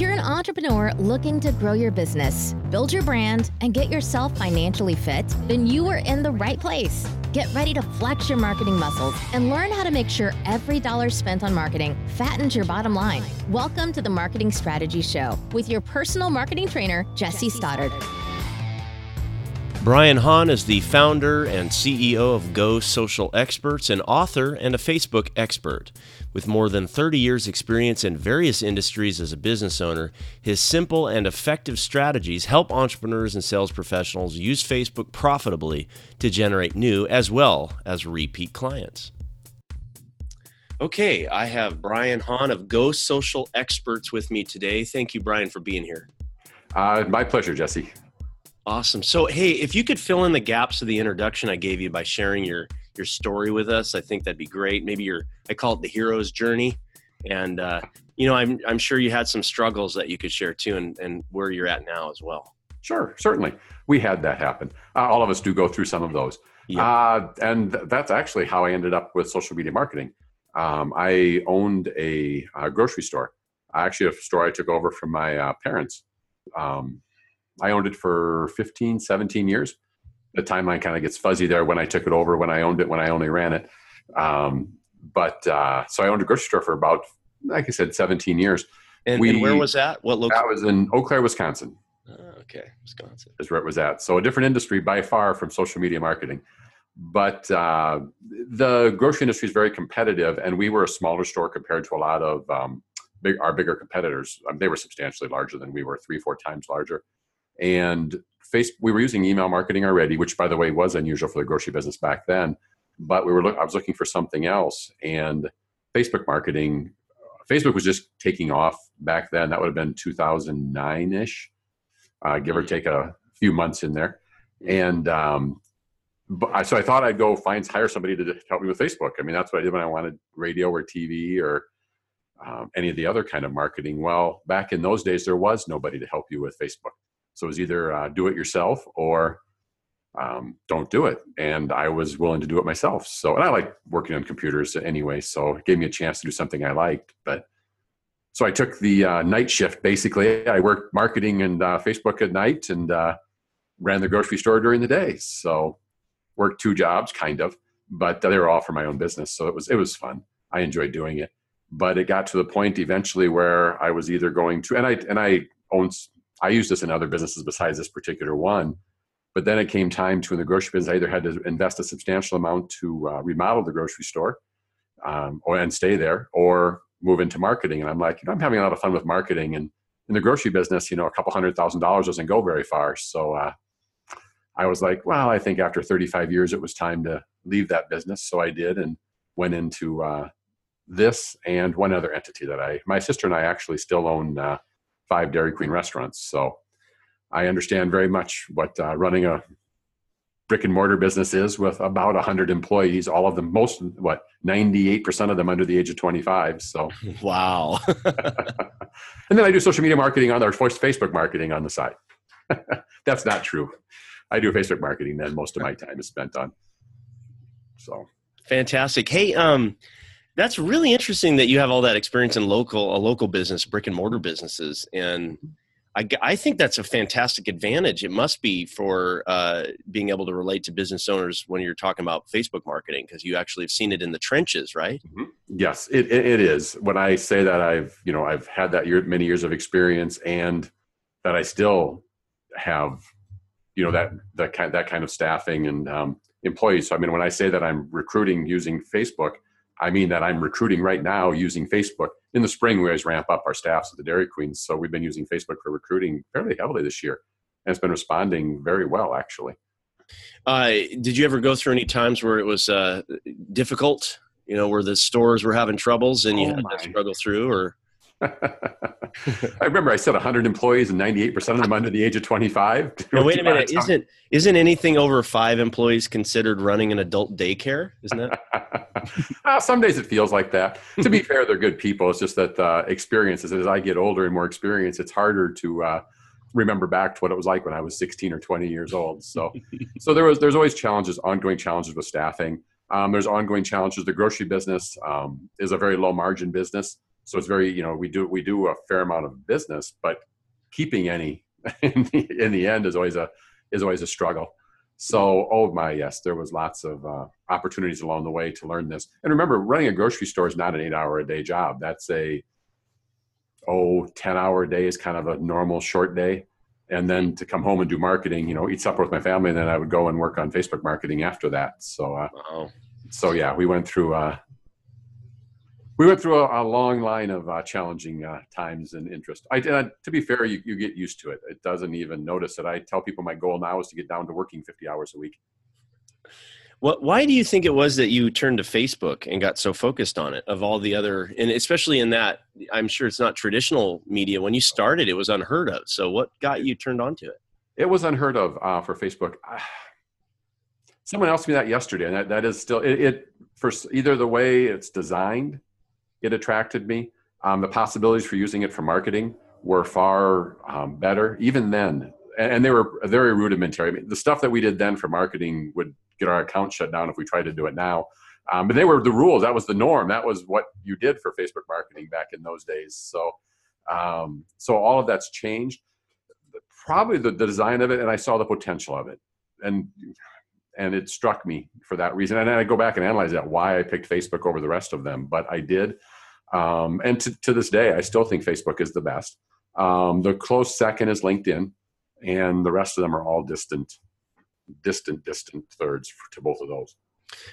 If you're an entrepreneur looking to grow your business, build your brand, and get yourself financially fit, then you are in the right place. Get ready to flex your marketing muscles and learn how to make sure every dollar spent on marketing fattens your bottom line. Welcome to the Marketing Strategy Show with your personal marketing trainer, Jesse Stoddard. Brian Hahn is the founder and CEO of Go Social Experts, an author and a Facebook expert. With more than 30 years' experience in various industries as a business owner, his simple and effective strategies help entrepreneurs and sales professionals use Facebook profitably to generate new as well as repeat clients. Okay, I have Brian Hahn of Go Social Experts with me today. Thank you, Brian, for being here. Uh, my pleasure, Jesse. Awesome. So, hey, if you could fill in the gaps of the introduction I gave you by sharing your your story with us, I think that'd be great. Maybe your I call it the hero's journey, and uh, you know, I'm I'm sure you had some struggles that you could share too, and and where you're at now as well. Sure, certainly, we had that happen. Uh, all of us do go through some of those, yeah. uh, and that's actually how I ended up with social media marketing. Um, I owned a, a, grocery store, I actually a store I took over from my uh, parents. Um, I owned it for 15, 17 years. The timeline kind of gets fuzzy there when I took it over, when I owned it, when I only ran it. Um, but uh, so I owned a grocery store for about, like I said, 17 years. And, we, and where was that? What location? That was in Eau Claire, Wisconsin. Oh, okay, Wisconsin is where it was at. So a different industry by far from social media marketing. But uh, the grocery industry is very competitive, and we were a smaller store compared to a lot of um, big, our bigger competitors. Um, they were substantially larger than we were, three, four times larger and face we were using email marketing already which by the way was unusual for the grocery business back then. But we were look, i was looking for something else. And facebook marketing facebook was just taking off back then. That would have been 2009ish uh, give or take a few months in there. And um, but, so i thought i'd go find hire somebody to help me with facebook. I mean that's what i did when i wanted radio or tv or um, any of the other kind of marketing. Well back in those days there was nobody to help you with facebook so it was either uh, do it yourself or um, don't do it. And I was willing to do it myself. So, and I like working on computers anyway. So it gave me a chance to do something I liked. But so I took the uh, night shift basically. I worked marketing and uh, Facebook at night and uh, ran the grocery store during the day. So worked two jobs kind of, but they were all for my own business. So it was, it was fun. I enjoyed doing it. But it got to the point eventually where I was either going to, and I, and I owned I used this in other businesses besides this particular one. But then it came time to in the grocery business, I either had to invest a substantial amount to uh, remodel the grocery store um, or and stay there, or move into marketing. And I'm like, you know, I'm having a lot of fun with marketing, and in the grocery business, you know, a couple hundred thousand dollars doesn't go very far. So uh, I was like, well, I think after 35 years, it was time to leave that business. So I did, and went into uh, this and one other entity that I, my sister and I actually still own uh, five Dairy Queen restaurants. So I understand very much what uh, running a brick and mortar business is with about 100 employees, all of them, most, what, 98% of them under the age of 25. So, wow. and then I do social media marketing on our Facebook marketing on the side. That's not true. I do Facebook marketing, then most of my time is spent on. So, fantastic. Hey, um, that's really interesting that you have all that experience in local a local business brick and mortar businesses. And I, I think that's a fantastic advantage. It must be for uh, being able to relate to business owners when you're talking about facebook marketing because you actually have seen it in the trenches right? Mm-hmm. yes it, it, is. When i say that i've you know i've had that year many years of experience and that i still have you know that that kind that kind of staffing and um, employees. So i mean when i say that i'm recruiting using facebook I mean that I'm recruiting right now using Facebook. In the spring, we always ramp up our staffs at the Dairy Queens. So we've been using Facebook for recruiting fairly heavily this year. And it's been responding very well, actually. Uh, did you ever go through any times where it was uh, difficult? You know, where the stores were having troubles and you oh had my. to struggle through, or I remember I said 100 employees and 98% of them under the age of 25. Now, wait a minute. Isn't, isn't anything over five employees considered running an adult daycare? Isn't that? uh, some days it feels like that. to be fair, they're good people. It's just that uh, experiences, as I get older and more experience, it's harder to uh, remember back to what it was like when I was 16 or 20 years old. So, so there was, there's always challenges, ongoing challenges with staffing. Um, there's ongoing challenges. The grocery business um, is a very low margin business. So it's very you know we do we do a fair amount of business but keeping any in the, in the end is always a is always a struggle. So oh my yes there was lots of uh, opportunities along the way to learn this. And remember running a grocery store is not an eight hour a day job. That's a oh 10 hour day is kind of a normal short day. And then to come home and do marketing you know eat supper with my family and then i would go and work on facebook marketing after that. So uh, wow. so yeah we went through uh, we went through a, a long line of uh, challenging uh, times and interest. I, uh, to be fair, you, you get used to it. It doesn't even notice it. I tell people my goal now is to get down to working 50 hours a week. What, why do you think it was that you turned to Facebook and got so focused on it of all the other, and especially in that, I'm sure it's not traditional media. When you started, it was unheard of. So what got you turned on to it? It was unheard of uh, for Facebook. Someone asked me that yesterday, and that, that is still it, it. For either the way it's designed, it attracted me. Um, the possibilities for using it for marketing were far um, better even then, and, and, they were very rudimentary. I mean, the stuff that we did then for marketing would get our account shut down if we tried to do it now. Um, but they were the rules. That was the norm. That was what you did for Facebook marketing back in those days. So, um, so all of that's changed. Probably the, the design of it, and I saw the potential of it, and and it struck me for that reason. And I go back and analyze that why I picked Facebook over the rest of them, but I did. Um, and to, to, this day, I still think Facebook is the best. Um, the close second is LinkedIn, and the rest of them are all distant, distant, distant thirds to both of those.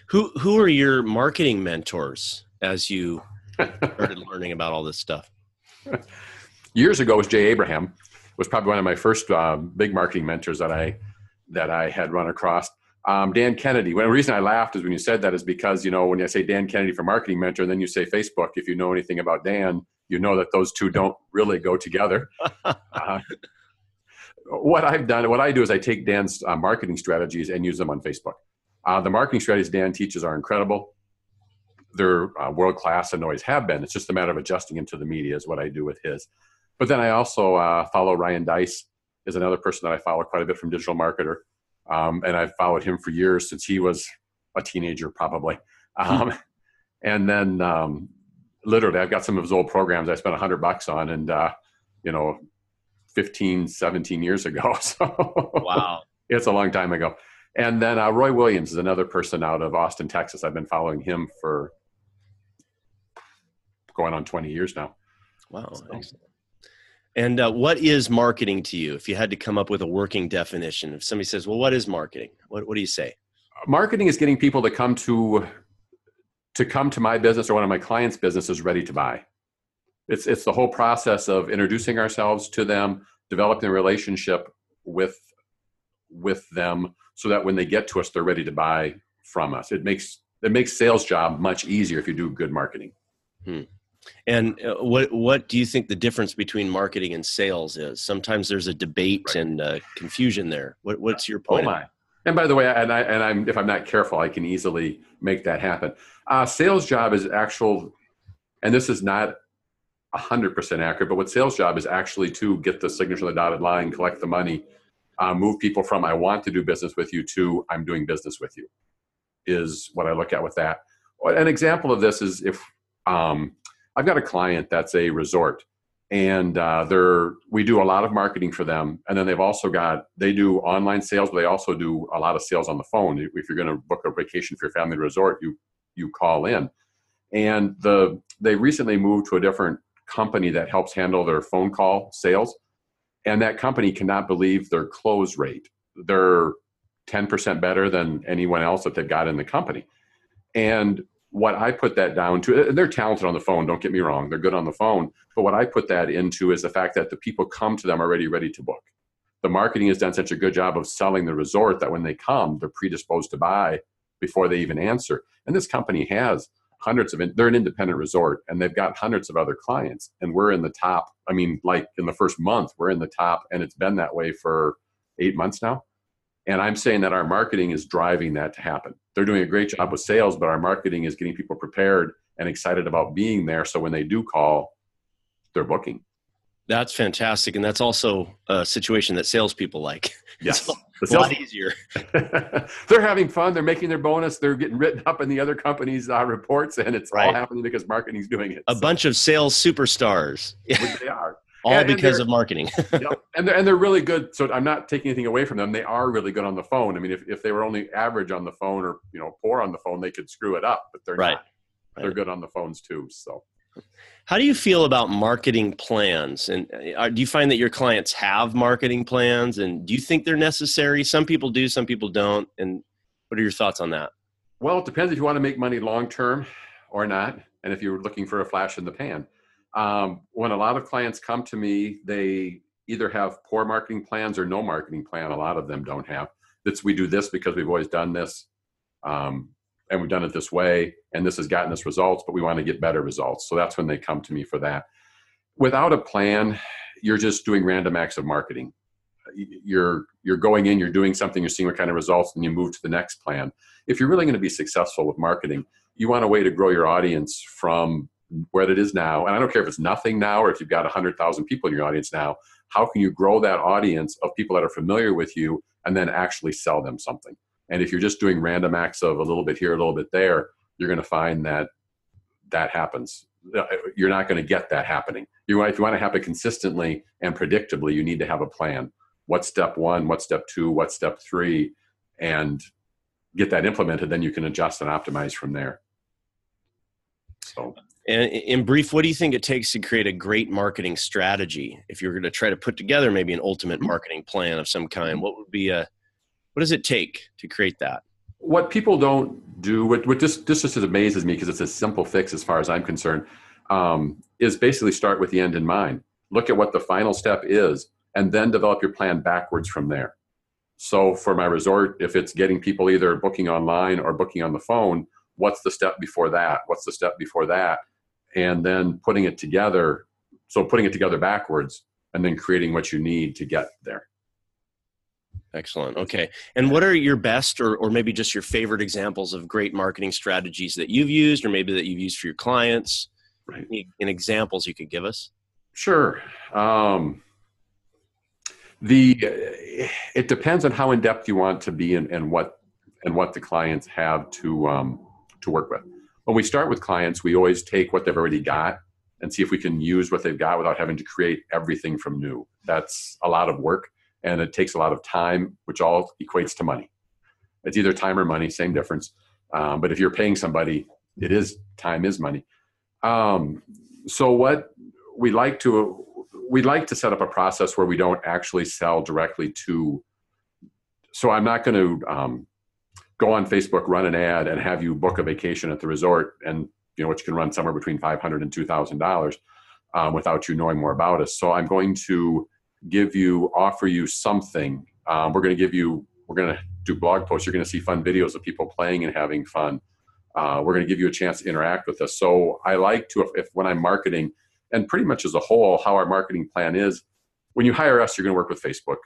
Who who are your marketing mentors as you started learning about all this stuff? Years ago, was Jay Abraham was probably one of my first uh, big marketing mentors that I that I had run across. Um, Dan Kennedy. Well, the reason I laughed is when you said that is because you know when I say Dan Kennedy for marketing mentor, and then you say Facebook. If you know anything about Dan, you know that those two don't really go together. uh, what I've done, what I do is I take Dan's uh, marketing strategies and use them on Facebook. Uh, the marketing strategies Dan teaches are incredible. They're uh, world class and always have been. It's just a matter of adjusting them to the media is what I do with his. But then I also uh, follow Ryan Deiss is another person that I follow quite a bit from Digital Marketer. Um, and I've followed him for years since he was a teenager, probably. Um, and then um, literally, I've got some of his old programs I spent a hundred bucks on, and uh, you know, 15, 17 years ago. So wow, it's a long time ago. And then uh, Roy Williams is another person out of Austin, Texas. I've been following him for going on 20 years now. Wow, so. And uh, what is marketing to you? If you had to come up with a working definition, if somebody says, "Well, what is marketing?" What, what do you say? Marketing is getting people to come to to come to my business or one of my clients' businesses ready to buy. It's it's the whole process of introducing ourselves to them, developing a relationship with with them, so that when they get to us, they're ready to buy from us. It makes it makes sales job much easier if you do good marketing. Hmm. And uh, what what do you think the difference between marketing and sales is? Sometimes there's a debate right. and uh, confusion there. What, what's your point? Oh my! And by the way, and I and I'm if I'm not careful, I can easily make that happen. Uh, sales job is actual, and this is not hundred percent accurate, but what sales job is actually to get the signature on the dotted line, collect the money, uh, move people from I want to do business with you to I'm doing business with you, is what I look at with that. An example of this is if um, I've got a client that's a resort, and uh, they're we do a lot of marketing for them, and then they've also got they do online sales, but they also do a lot of sales on the phone. If you're going to book a vacation for your family resort, you you call in, and the they recently moved to a different company that helps handle their phone call sales, and that company cannot believe their close rate. They're 10% better than anyone else that they've got in the company. And what I put that down to, they're talented on the phone, don't get me wrong, they're good on the phone. But what I put that into is the fact that the people come to them already ready to book. The marketing has done such a good job of selling the resort that when they come, they're predisposed to buy before they even answer. And this company has hundreds of, they're an independent resort and they've got hundreds of other clients. And we're in the top, I mean, like in the first month, we're in the top, and it's been that way for eight months now. And I'm saying that our marketing is driving that to happen. They're doing a great job with sales, but our marketing is getting people prepared and excited about being there. So when they do call, they're booking. That's fantastic. And that's also a situation that salespeople like. Yes. it's a lot easier. they're having fun. They're making their bonus. They're getting written up in the other companies' uh, reports, and it's right. all happening because marketing's doing it. A so. bunch of sales superstars. they are. All and, because and of marketing. yep. And they're, and they're really good. So I'm not taking anything away from them. They are really good on the phone. I mean, if, if they were only average on the phone or, you know, poor on the phone, they could screw it up, but they're right. not. They're good on the phones too. So how do you feel about marketing plans? And uh, do you find that your clients have marketing plans? And do you think they're necessary? Some people do, some people don't. And what are your thoughts on that? Well, it depends if you want to make money long term or not, and if you're looking for a flash in the pan. Um, when a lot of clients come to me, they either have poor marketing plans or no marketing plan. A lot of them don't have. That's we do this because we've always done this. Um, and we've done it this way and this has gotten us results but we want to get better results so that's when they come to me for that without a plan you're just doing random acts of marketing you're you're going in you're doing something you're seeing what kind of results and you move to the next plan if you're really going to be successful with marketing you want a way to grow your audience from where it is now and i don't care if it's nothing now or if you've got 100000 people in your audience now how can you grow that audience of people that are familiar with you and then actually sell them something and if you're just doing random acts of a little bit here, a little bit there, you're going to find that that happens. Uh, you're not going to get that happening. You want if you want to happen consistently and predictably, you need to have a plan. What's step one? What's step two? What's step three? And get that implemented. Then you can adjust and optimize from there. So. And in brief, what do you think it takes to create a great marketing strategy? If you're going to try to put together maybe an ultimate mm-hmm. marketing plan of some kind, what would be a what does it take to create that? What people don't do, what, what just, this just amazes me because it's a simple fix as far as I'm concerned, um, is basically start with the end in mind. Look at what the final step is and then develop your plan backwards from there. So for my resort, if it's getting people either booking online or booking on the phone, what's the step before that? What's the step before that? And then putting it together. So putting it together backwards and then creating what you need to get there. Excellent. Okay. And what are your best or, or maybe just your favorite examples of great marketing strategies that you've used or maybe that you've used for your clients? Right. Any, any examples you could give us? Sure. Um, the it depends on how in depth you want to be and, and what and what the clients have to um, to work with. When we start with clients, we always take what they've already got and see if we can use what they've got without having to create everything from new. That's a lot of work and it takes a lot of time, which all equates to money. It's either time or money, same difference. Um, but if you're paying somebody, it is time is money. Um, so what we like to we like to set up a process where we don't actually sell directly to. So I'm not going to um, go on Facebook, run an ad, and have you book a vacation at the resort, and you know which can run somewhere between five hundred and two thousand dollars um, without you knowing more about us. So I'm going to give you, offer you something. Um, we're going to give you, we're going to do blog posts. You're going to see fun videos of people playing and having fun. Uh, we're going to give you a chance to interact with us. So I like to, if, if when I'm marketing, and pretty much as a whole, how our marketing plan is, when you hire us, you're going to work with Facebook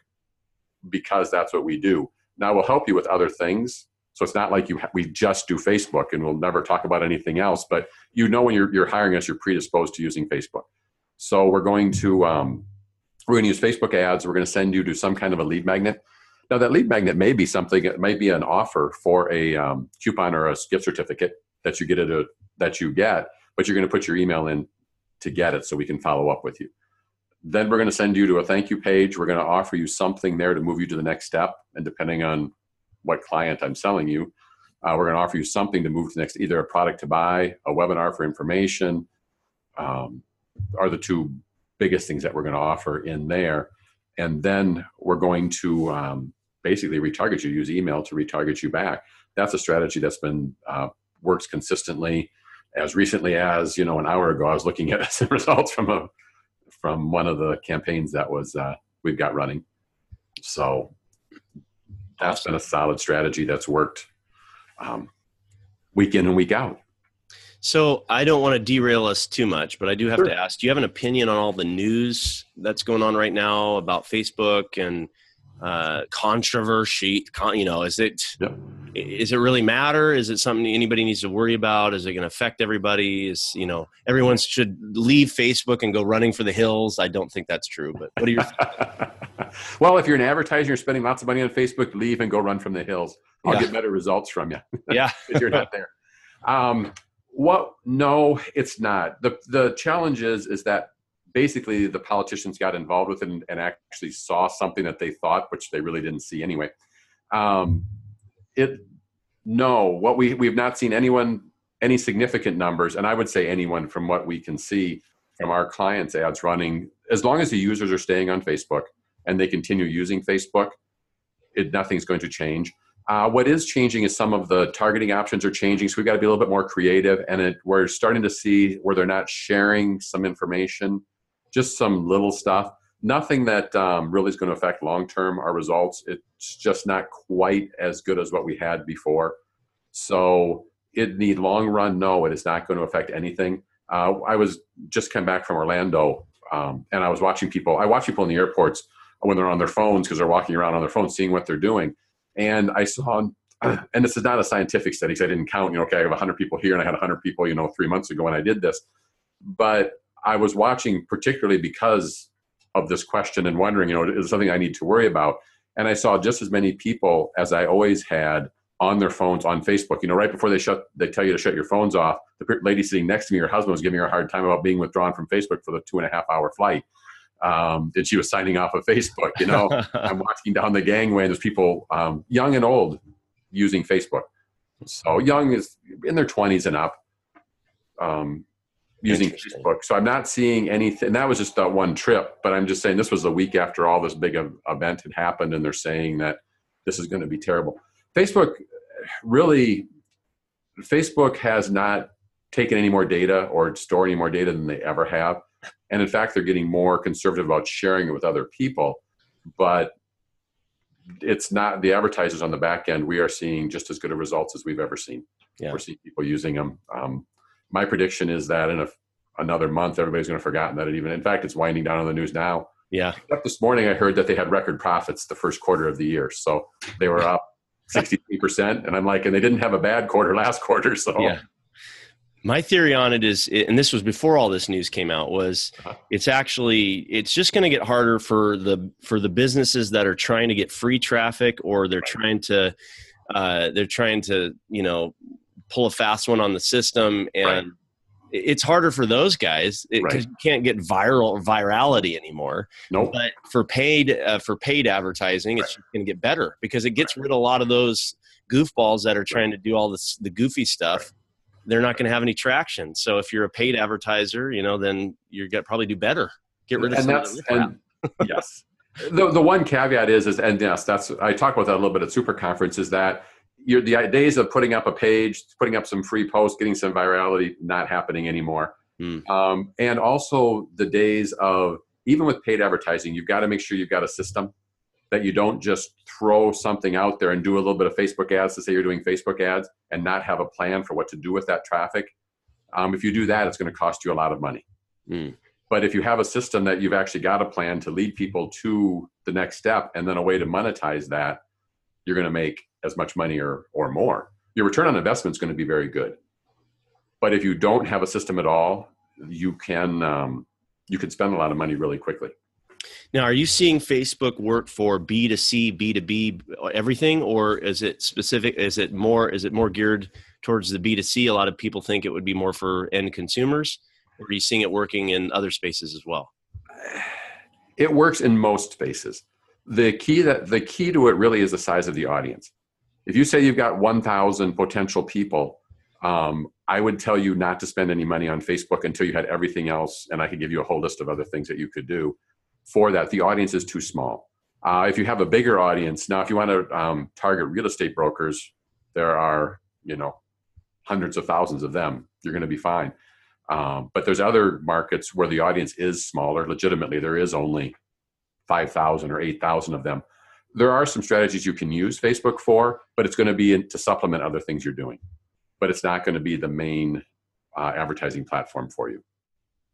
because that's what we do. Now we'll help you with other things. So it's not like you we just do Facebook and we'll never talk about anything else. But you know when you're, you're hiring us, you're predisposed to using Facebook. So we're going to um, we're going to use Facebook ads. We're going to send you to some kind of a lead magnet. Now, that lead magnet may be something, it might be an offer for a um, coupon or a gift certificate that you get at a, that you get, but you're going to put your email in to get it so we can follow up with you. Then we're going to send you to a thank you page. We're going to offer you something there to move you to the next step. And depending on what client I'm selling you, uh, we're going to offer you something to move to next, either a product to buy, a webinar for information, um, are the two biggest things that we're going to offer in there. And then we're going to um, basically retarget you, use email to retarget you back. That's a strategy that's been uh, works consistently. As recently as you know, an hour ago, I was looking at some results from a from one of the campaigns that was uh, we've got running. So that's been a solid strategy that's worked um, week in and week out. So I don't want to derail us too much, but I do have sure. to ask: Do you have an opinion on all the news that's going on right now about Facebook and uh, controversy? Con, you know, is it yep. is it really matter? Is it something anybody needs to worry about? Is it going to affect everybody? Is you know everyone should leave Facebook and go running for the hills? I don't think that's true. But what are your well, if you're an advertiser, you're spending lots of money on Facebook, leave and go run from the hills. I'll Yeah. get better results from you Yeah. if you're not there. Um, what? No, it's not. the The challenge is is that basically the politicians got involved with it and, and actually saw something that they thought, which they really didn't see anyway. Um, it no, what we we've not seen anyone any significant numbers, and I would say anyone from what we can see from our clients' ads running, as long as the users are staying on Facebook and they continue using Facebook, it nothing's going to change. Uh, what is changing is some of the targeting options are changing, so we've got to be a little bit more creative. And it, we're starting to see where they're not sharing some information, just some little stuff. Nothing that um, really is going to affect long term our results. It's just not quite as good as what we had before. So, in the long run, no, it is not going to affect anything. Uh, I was just come back from Orlando, um, and I was watching people. I watch people in the airports when they're on their phones because they're walking around on their phones, seeing what they're doing. And I saw, and this is not a scientific study because I didn't count. You know, okay, I have 100 people here, and I had 100 people, you know, three months ago when I did this. But I was watching particularly because of this question and wondering, you know, is something I need to worry about? And I saw just as many people as I always had on their phones on Facebook. You know, right before they shut, they tell you to shut your phones off. The lady sitting next to me, her husband was giving her a hard time about being withdrawn from Facebook for the two and a half hour flight. Um, and she was signing off of Facebook. You know, I'm walking down the gangway, and there's people, um, young and old, using Facebook. So young is in their 20s and up, um, using Facebook. So I'm not seeing anything. That was just that one trip. But I'm just saying this was a week after all this big event had happened, and they're saying that this is going to be terrible. Facebook really, Facebook has not taken any more data or stored any more data than they ever have. And in fact, they're getting more conservative about sharing it with other people. But it's not the advertisers on the back end. We are seeing just as good of results as we've ever seen. Yeah. We're seeing people using them. Um, my prediction is that in a, another month, everybody's going to forgotten that it even. In fact, it's winding down on the news now. Yeah. Except this morning, I heard that they had record profits the first quarter of the year, so they were up sixty-three percent. And I'm like, and they didn't have a bad quarter last quarter, so Yeah. My theory on it is, and this was before all this news came out, was Uh-huh. it's actually it's just going to get harder for the for the businesses that are trying to get free traffic or they're trying to uh, they're trying to you know pull a fast one on the system and Right. it's harder for those guys because Right. you can't get viral virality anymore nope. but for paid uh, for paid advertising it's going to get better because it gets rid of a lot of those goofballs that are trying to do all this the goofy stuff they're not going to have any traction. So if you're a paid advertiser you know then you're going to probably do better. Get rid of and some of that's riffraff. and yes. The, the one caveat is is and yes that's i talk about that a little bit at super conference is that you're, the days of putting up a page putting up some free posts getting some virality not happening anymore. Hmm. um, and also the days of even with paid advertising you've got to make sure you've got a system that you don't just throw something out there and do a little bit of facebook ads to say you're doing facebook ads and not have a plan for what to do with that traffic um, if you do that it's going to cost you a lot of money Hmm. but if you have a system that you've actually got a plan to lead people to the next step and then a way to monetize that, you're going to make as much money or, or more. Your return on investment is going to be very good. But if you don't have a system at all, you can um, you can spend a lot of money really quickly. Now are you seeing facebook work for b2c b2b everything or is it specific is it more is it more geared towards the b2c a lot of people think it would be more for end consumers or are you seeing it working in other spaces as well It works in most spaces. The key that the key to it really is the size of the audience. If you say you've got 1,000 potential people, um, I would tell you not to spend any money on Facebook until you had everything else, and I could give you a whole list of other things that you could do. For that, the audience is too small. Uh, if you have a bigger audience, now if you want to um, target real estate brokers, there are you know hundreds of thousands of them. You're going to be fine. Um, but there's other markets where the audience is smaller. Legitimately, there is only 5,000 or 8,000 of them. There are some strategies you can use Facebook for, but it's going to be in, to supplement other things you're doing. But it's not going to be the main uh, advertising platform for you,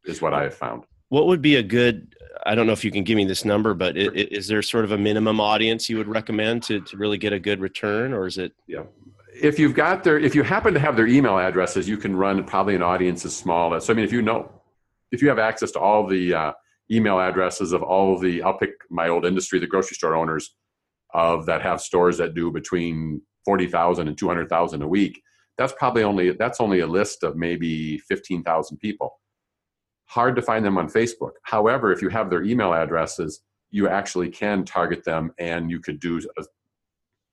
is what I have found. What would be a good? I don't know if you can give me this number, but is there sort of a minimum audience you would recommend to, to really get a good return, or is it? Yeah. If you've got their, if you happen to have their email addresses, you can run probably an audience as small as. So I mean, if you know, if you have access to all the uh, email addresses of all of the, I'll pick my old industry, the grocery store owners of that have stores that do between 40,000 and 200,000 a week. That's probably only, that's only a list of maybe 15,000 people. Hard to find them on Facebook. However, if you have their email addresses, you actually can target them and you could do a,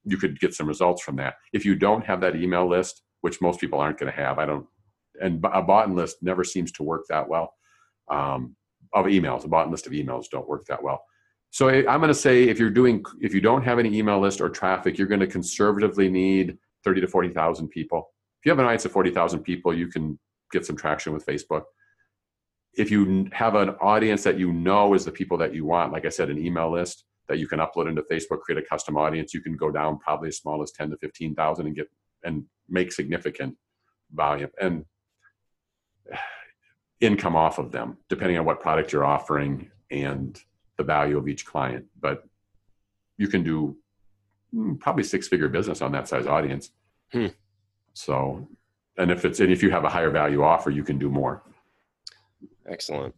you could get some results from that. If you don't have that email list, which most people aren't going to have, I don't, and a bought list never seems to work that well. Um, of emails, a bought list of emails don't work that well. So I'm going to say if you're doing, if you don't have any email list or traffic, you're going to conservatively need 30 to 40,000 people. If you have an audience of 40,000 people, you can get some traction with Facebook. If you have an audience that you know is the people that you want, like I said, an email list that you can upload into Facebook, create a custom audience, you can go down probably as small as 10 to 15,000 and get and make significant volume and income off of them, depending on what product you're offering and the value of each client. But you can do hmm, probably six figure business on that size audience. Hmm. So, and if it's, and if you have a higher value offer, you can do more. Excellent.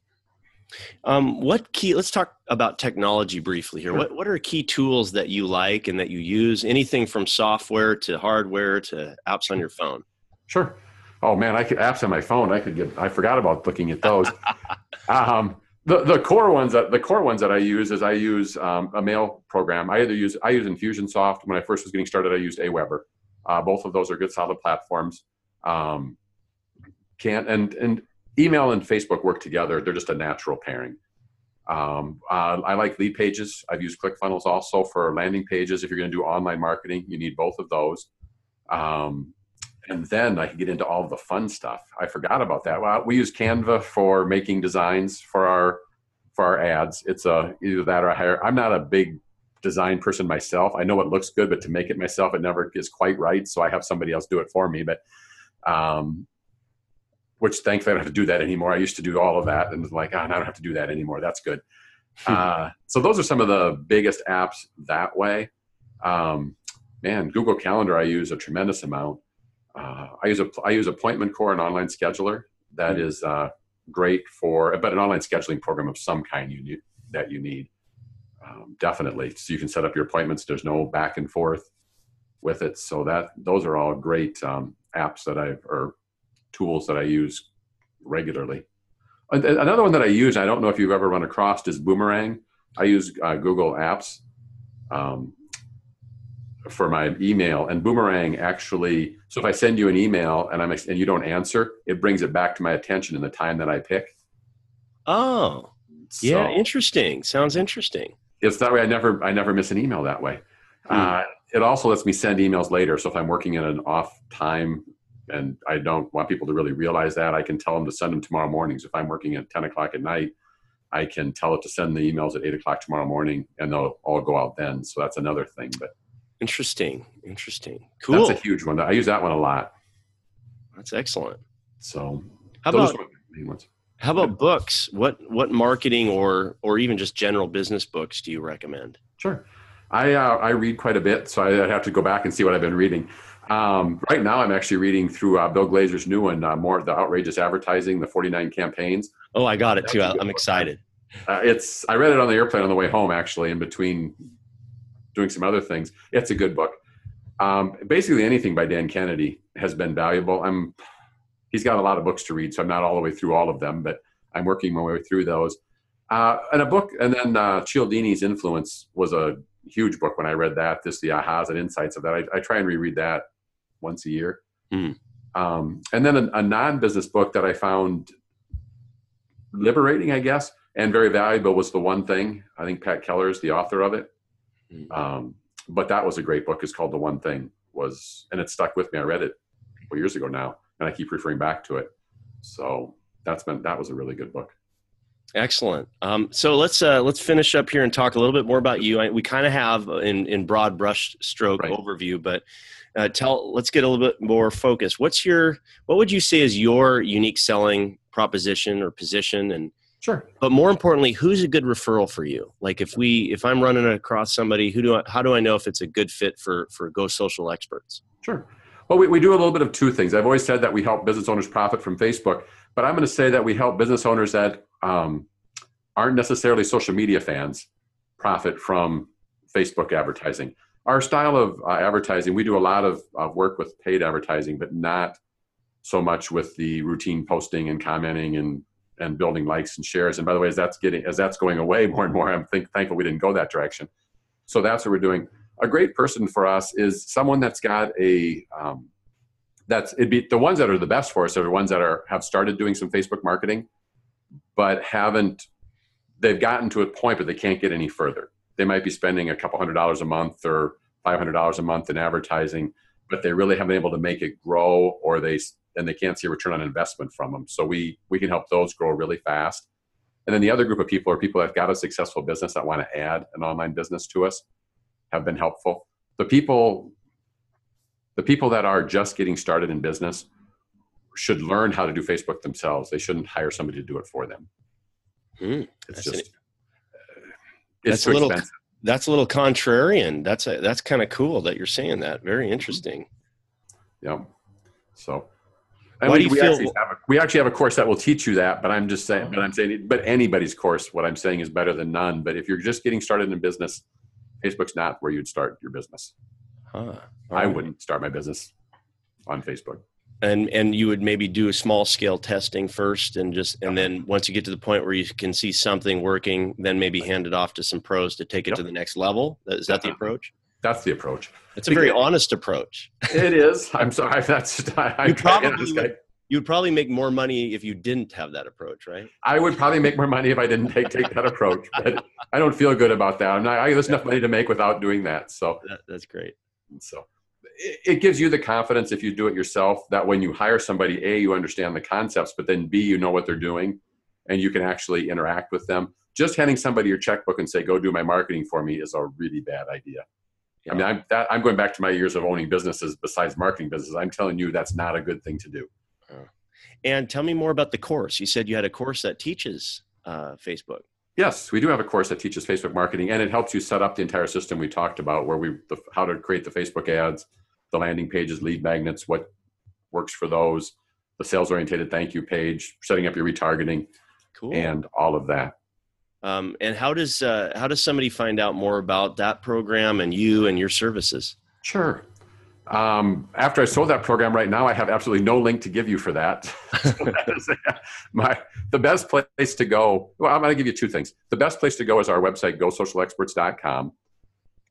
Um, what key, let's talk about technology briefly here. Sure. What, what are key tools that you like and that you use? Anything from software to hardware to apps on your phone? Sure. Oh man, I could apps on my phone. I could get, I forgot about looking at those. um, the, the core ones that the core ones that I use is I use um, a mail program. I either use I use Infusionsoft. When I first was getting started, I used Aweber. Uh, both of those are good, solid platforms. Um, can and and email and Facebook work together. They're just a natural pairing. Um, uh, I like Leadpages. I've used ClickFunnels also for landing pages. If you're going to do online marketing, you need both of those. Um, and then I could get into all the fun stuff. I forgot about that. Well, we use Canva for making designs for our for our ads. It's a either that or I hire. I'm not a big design person myself. I know it looks good, but to make it myself, it never is quite right. So I have somebody else do it for me. But um, which thankfully I don't have to do that anymore. I used to do all of that, and like, oh, I don't have to do that anymore. That's good. uh, so those are some of the biggest apps that way. Um, man, Google Calendar I use a tremendous amount uh, I use a I use Appointment Core, an online scheduler that mm-hmm. is uh, great for, but an online scheduling program of some kind you need that you need um, definitely. So you can set up your appointments. There's no back and forth with it. So that those are all great um, apps that I've or tools that I use regularly. Another one that I use, I don't know if you've ever run across, is Boomerang. I use uh, Google Apps. Um, for my email and boomerang actually so if i send you an email and i'm and you don't answer it brings it back to my attention in the time that i pick oh so yeah interesting sounds interesting it's that way i never i never miss an email that way hmm. uh, it also lets me send emails later so if i'm working in an off time and i don't want people to really realize that i can tell them to send them tomorrow mornings if i'm working at 10 o'clock at night i can tell it to send the emails at 8 o'clock tomorrow morning and they'll all go out then so that's another thing but Interesting. Interesting. Cool. That's a huge one. I use that one a lot. That's excellent. So how about how about books? What what marketing or or even just general business books do you recommend? Sure. I uh, I read quite a bit, so I have to go back and see what I've been reading. Um, right now, I'm actually reading through uh, Bill Glazer's new one, uh, more of the outrageous advertising, the 49 campaigns. Oh, I got it That's too. I'm excited. Uh, it's I read it on the airplane on the way home, actually, in between doing some other things. It's a good book. Um, basically, anything by Dan Kennedy has been valuable. I'm he's got a lot of books to read, so I'm not all the way through all of them, but I'm working my way through those. Uh, and a book, and then uh, Cialdini's Influence was a huge book when I read that. Just the ahas and insights of that. I, I try and reread that once a year. Mm. Um, and then a, a non-business book that I found liberating, I guess, and very valuable was the one thing. I think Pat Keller is the author of it. Mm-hmm. Um, but that was a great book. It's called The One Thing. Was and it stuck with me. I read it four years ago now, and I keep referring back to it. So that's been that was a really good book. Excellent. Um, so let's uh, let's finish up here and talk a little bit more about you. I, we kind of have in in broad brush stroke right. overview, but uh, tell let's get a little bit more focused. What's your what would you say is your unique selling proposition or position, and Sure. But more importantly, who's a good referral for you? Like if we if I'm running across somebody, who do I, how do I know if it's a good fit for for Go Social experts? Sure. Well, we, we do a little bit of two things. I've always said that we help business owners profit from Facebook, but I'm going to say that we help business owners that um, aren't necessarily social media fans profit from Facebook advertising. Our style of uh, advertising, we do a lot of, work with paid advertising, but not so much with the routine posting and commenting and and building likes and shares. And by the way, as that's getting as that's going away more and more, I'm think, thankful we didn't go that direction. So that's what we're doing. A great person for us is someone that's got a um, that's it'd be the ones that are the best for us are the ones that are have started doing some Facebook marketing, but haven't they've gotten to a point but they can't get any further. They might be spending a couple hundred dollars a month or five hundred dollars a month in advertising, but they really haven't been able to make it grow or they and they can't see a return on investment from them. So we we can help those grow really fast. And then the other group of people are people that have got a successful business that want to add an online business to us, have been helpful. The people the people that are just getting started in business should learn how to do Facebook themselves. They shouldn't hire somebody to do it for them. Hmm, It's that's just an- it's that's a little expensive. that's a little contrarian. That's a, that's kind of cool that you're saying that. Very interesting. Yeah. So. Why And we, do you we feel- actually have a, we actually have a course that will teach you that, but I'm just saying, but I'm saying, but anybody's course, what I'm saying is better than none. But if you're just getting started in business, Facebook's not where you'd start your business. Huh. All I wouldn't start my business on Facebook. and and you would maybe do a small scale testing first and just and then once you get to the point where you can see something working then maybe hand it off to some pros to take it Yep. to the next level is that the approach That's the approach. it's a very honest approach It is. I'm sorry. That's I, I You try to- probably would- you would probably make more money if you didn't have that approach right I would probably make more money if I didn't take take that approach, but I don't feel good about that. I'm not. I, there's enough money to make without doing that. So that, that's great So it, it gives you the confidence if you do it yourself that when you hire somebody, A, you understand the concepts, but then B, you know what they're doing and you can actually interact with them. Just handing somebody your checkbook and say, go do my marketing for me is a really bad idea. I mean, I'm, that, I'm going back to my years of owning businesses besides marketing businesses. I'm telling you, that's not a good thing to do. and tell me more about the course you said you had a course that teaches uh, facebook Yes, we do have a course that teaches Facebook marketing, and it helps you set up the entire system we talked about, where we the, how to create the Facebook ads, the landing pages, lead magnets, what works for those, the sales oriented thank you page, setting up your retargeting, cool and all of that. um, and how does uh, how does somebody find out more about that program and you and your services Sure. Um, after I sold that program, right now I have absolutely no link to give you for that. So that is, my the best place to go. Well, I'm going to give you two things. The best place to go is our website, GoSocialExperts.com,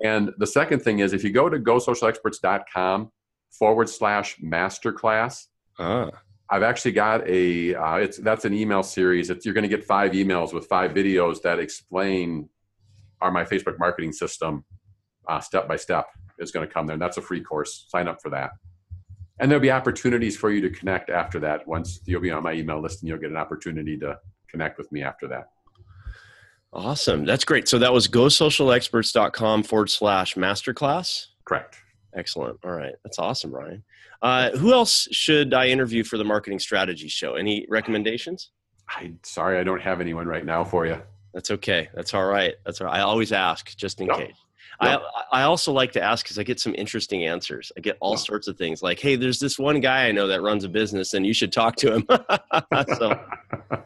and the second thing is if you go to GoSocialExperts.com forward slash masterclass. ah I've actually got a uh, it's that's an email series. It's, you're going to get five emails with five videos that explain our my Facebook marketing system uh, step by step is going to come there. And that's a free course. Sign up for that. And there'll be opportunities for you to connect after that. Once you'll be on my email list and you'll get an opportunity to connect with me after that. Awesome. That's great. So that was gosocialexperts.com forward slash masterclass. Correct. Excellent. All right. That's awesome, Ryan. Uh, who else should I interview for the marketing strategy show? Any recommendations? I sorry I don't have anyone right now for you. That's okay. That's all right. That's all right. I always ask just in Yep. case. Yep. I, I also like to ask because I get some interesting answers. I get all Yep. sorts of things like, hey, there's this one guy I know that runs a business and you should talk to him. so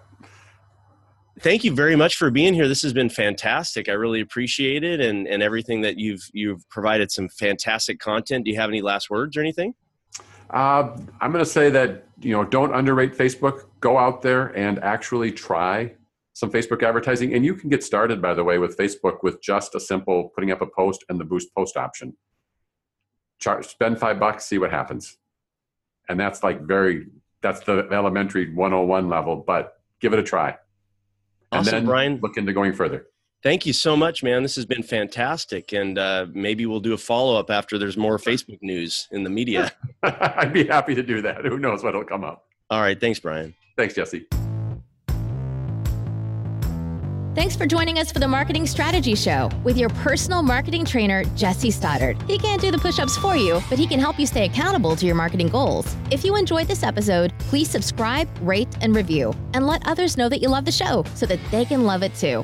thank you very much for being here. This has been fantastic. I really appreciate it and, and everything that you've you've provided some fantastic content. Do you have any last words or anything? Uh, I'm going to say that you know don't underrate Facebook. Go out there and actually try some Facebook advertising, and you can get started by the way with Facebook with just a simple putting up a post and the boost post option. Char- spend five bucks, see what happens, and that's like very that's the elementary 101 level, but give it a try, and Awesome, then Brian. look into going further. Thank you so much, man. This has been fantastic. And uh, maybe we'll do a follow up after there's more Facebook news in the media. I'd be happy to do that. Who knows what'll come up? All right. Thanks, Brian. Thanks, Jesse. Thanks for joining us for the Marketing Strategy Show with your personal marketing trainer, Jesse Stoddard. He can't do the push ups for you, but he can help you stay accountable to your marketing goals. If you enjoyed this episode, please subscribe, rate, and review, and let others know that you love the show so that they can love it too.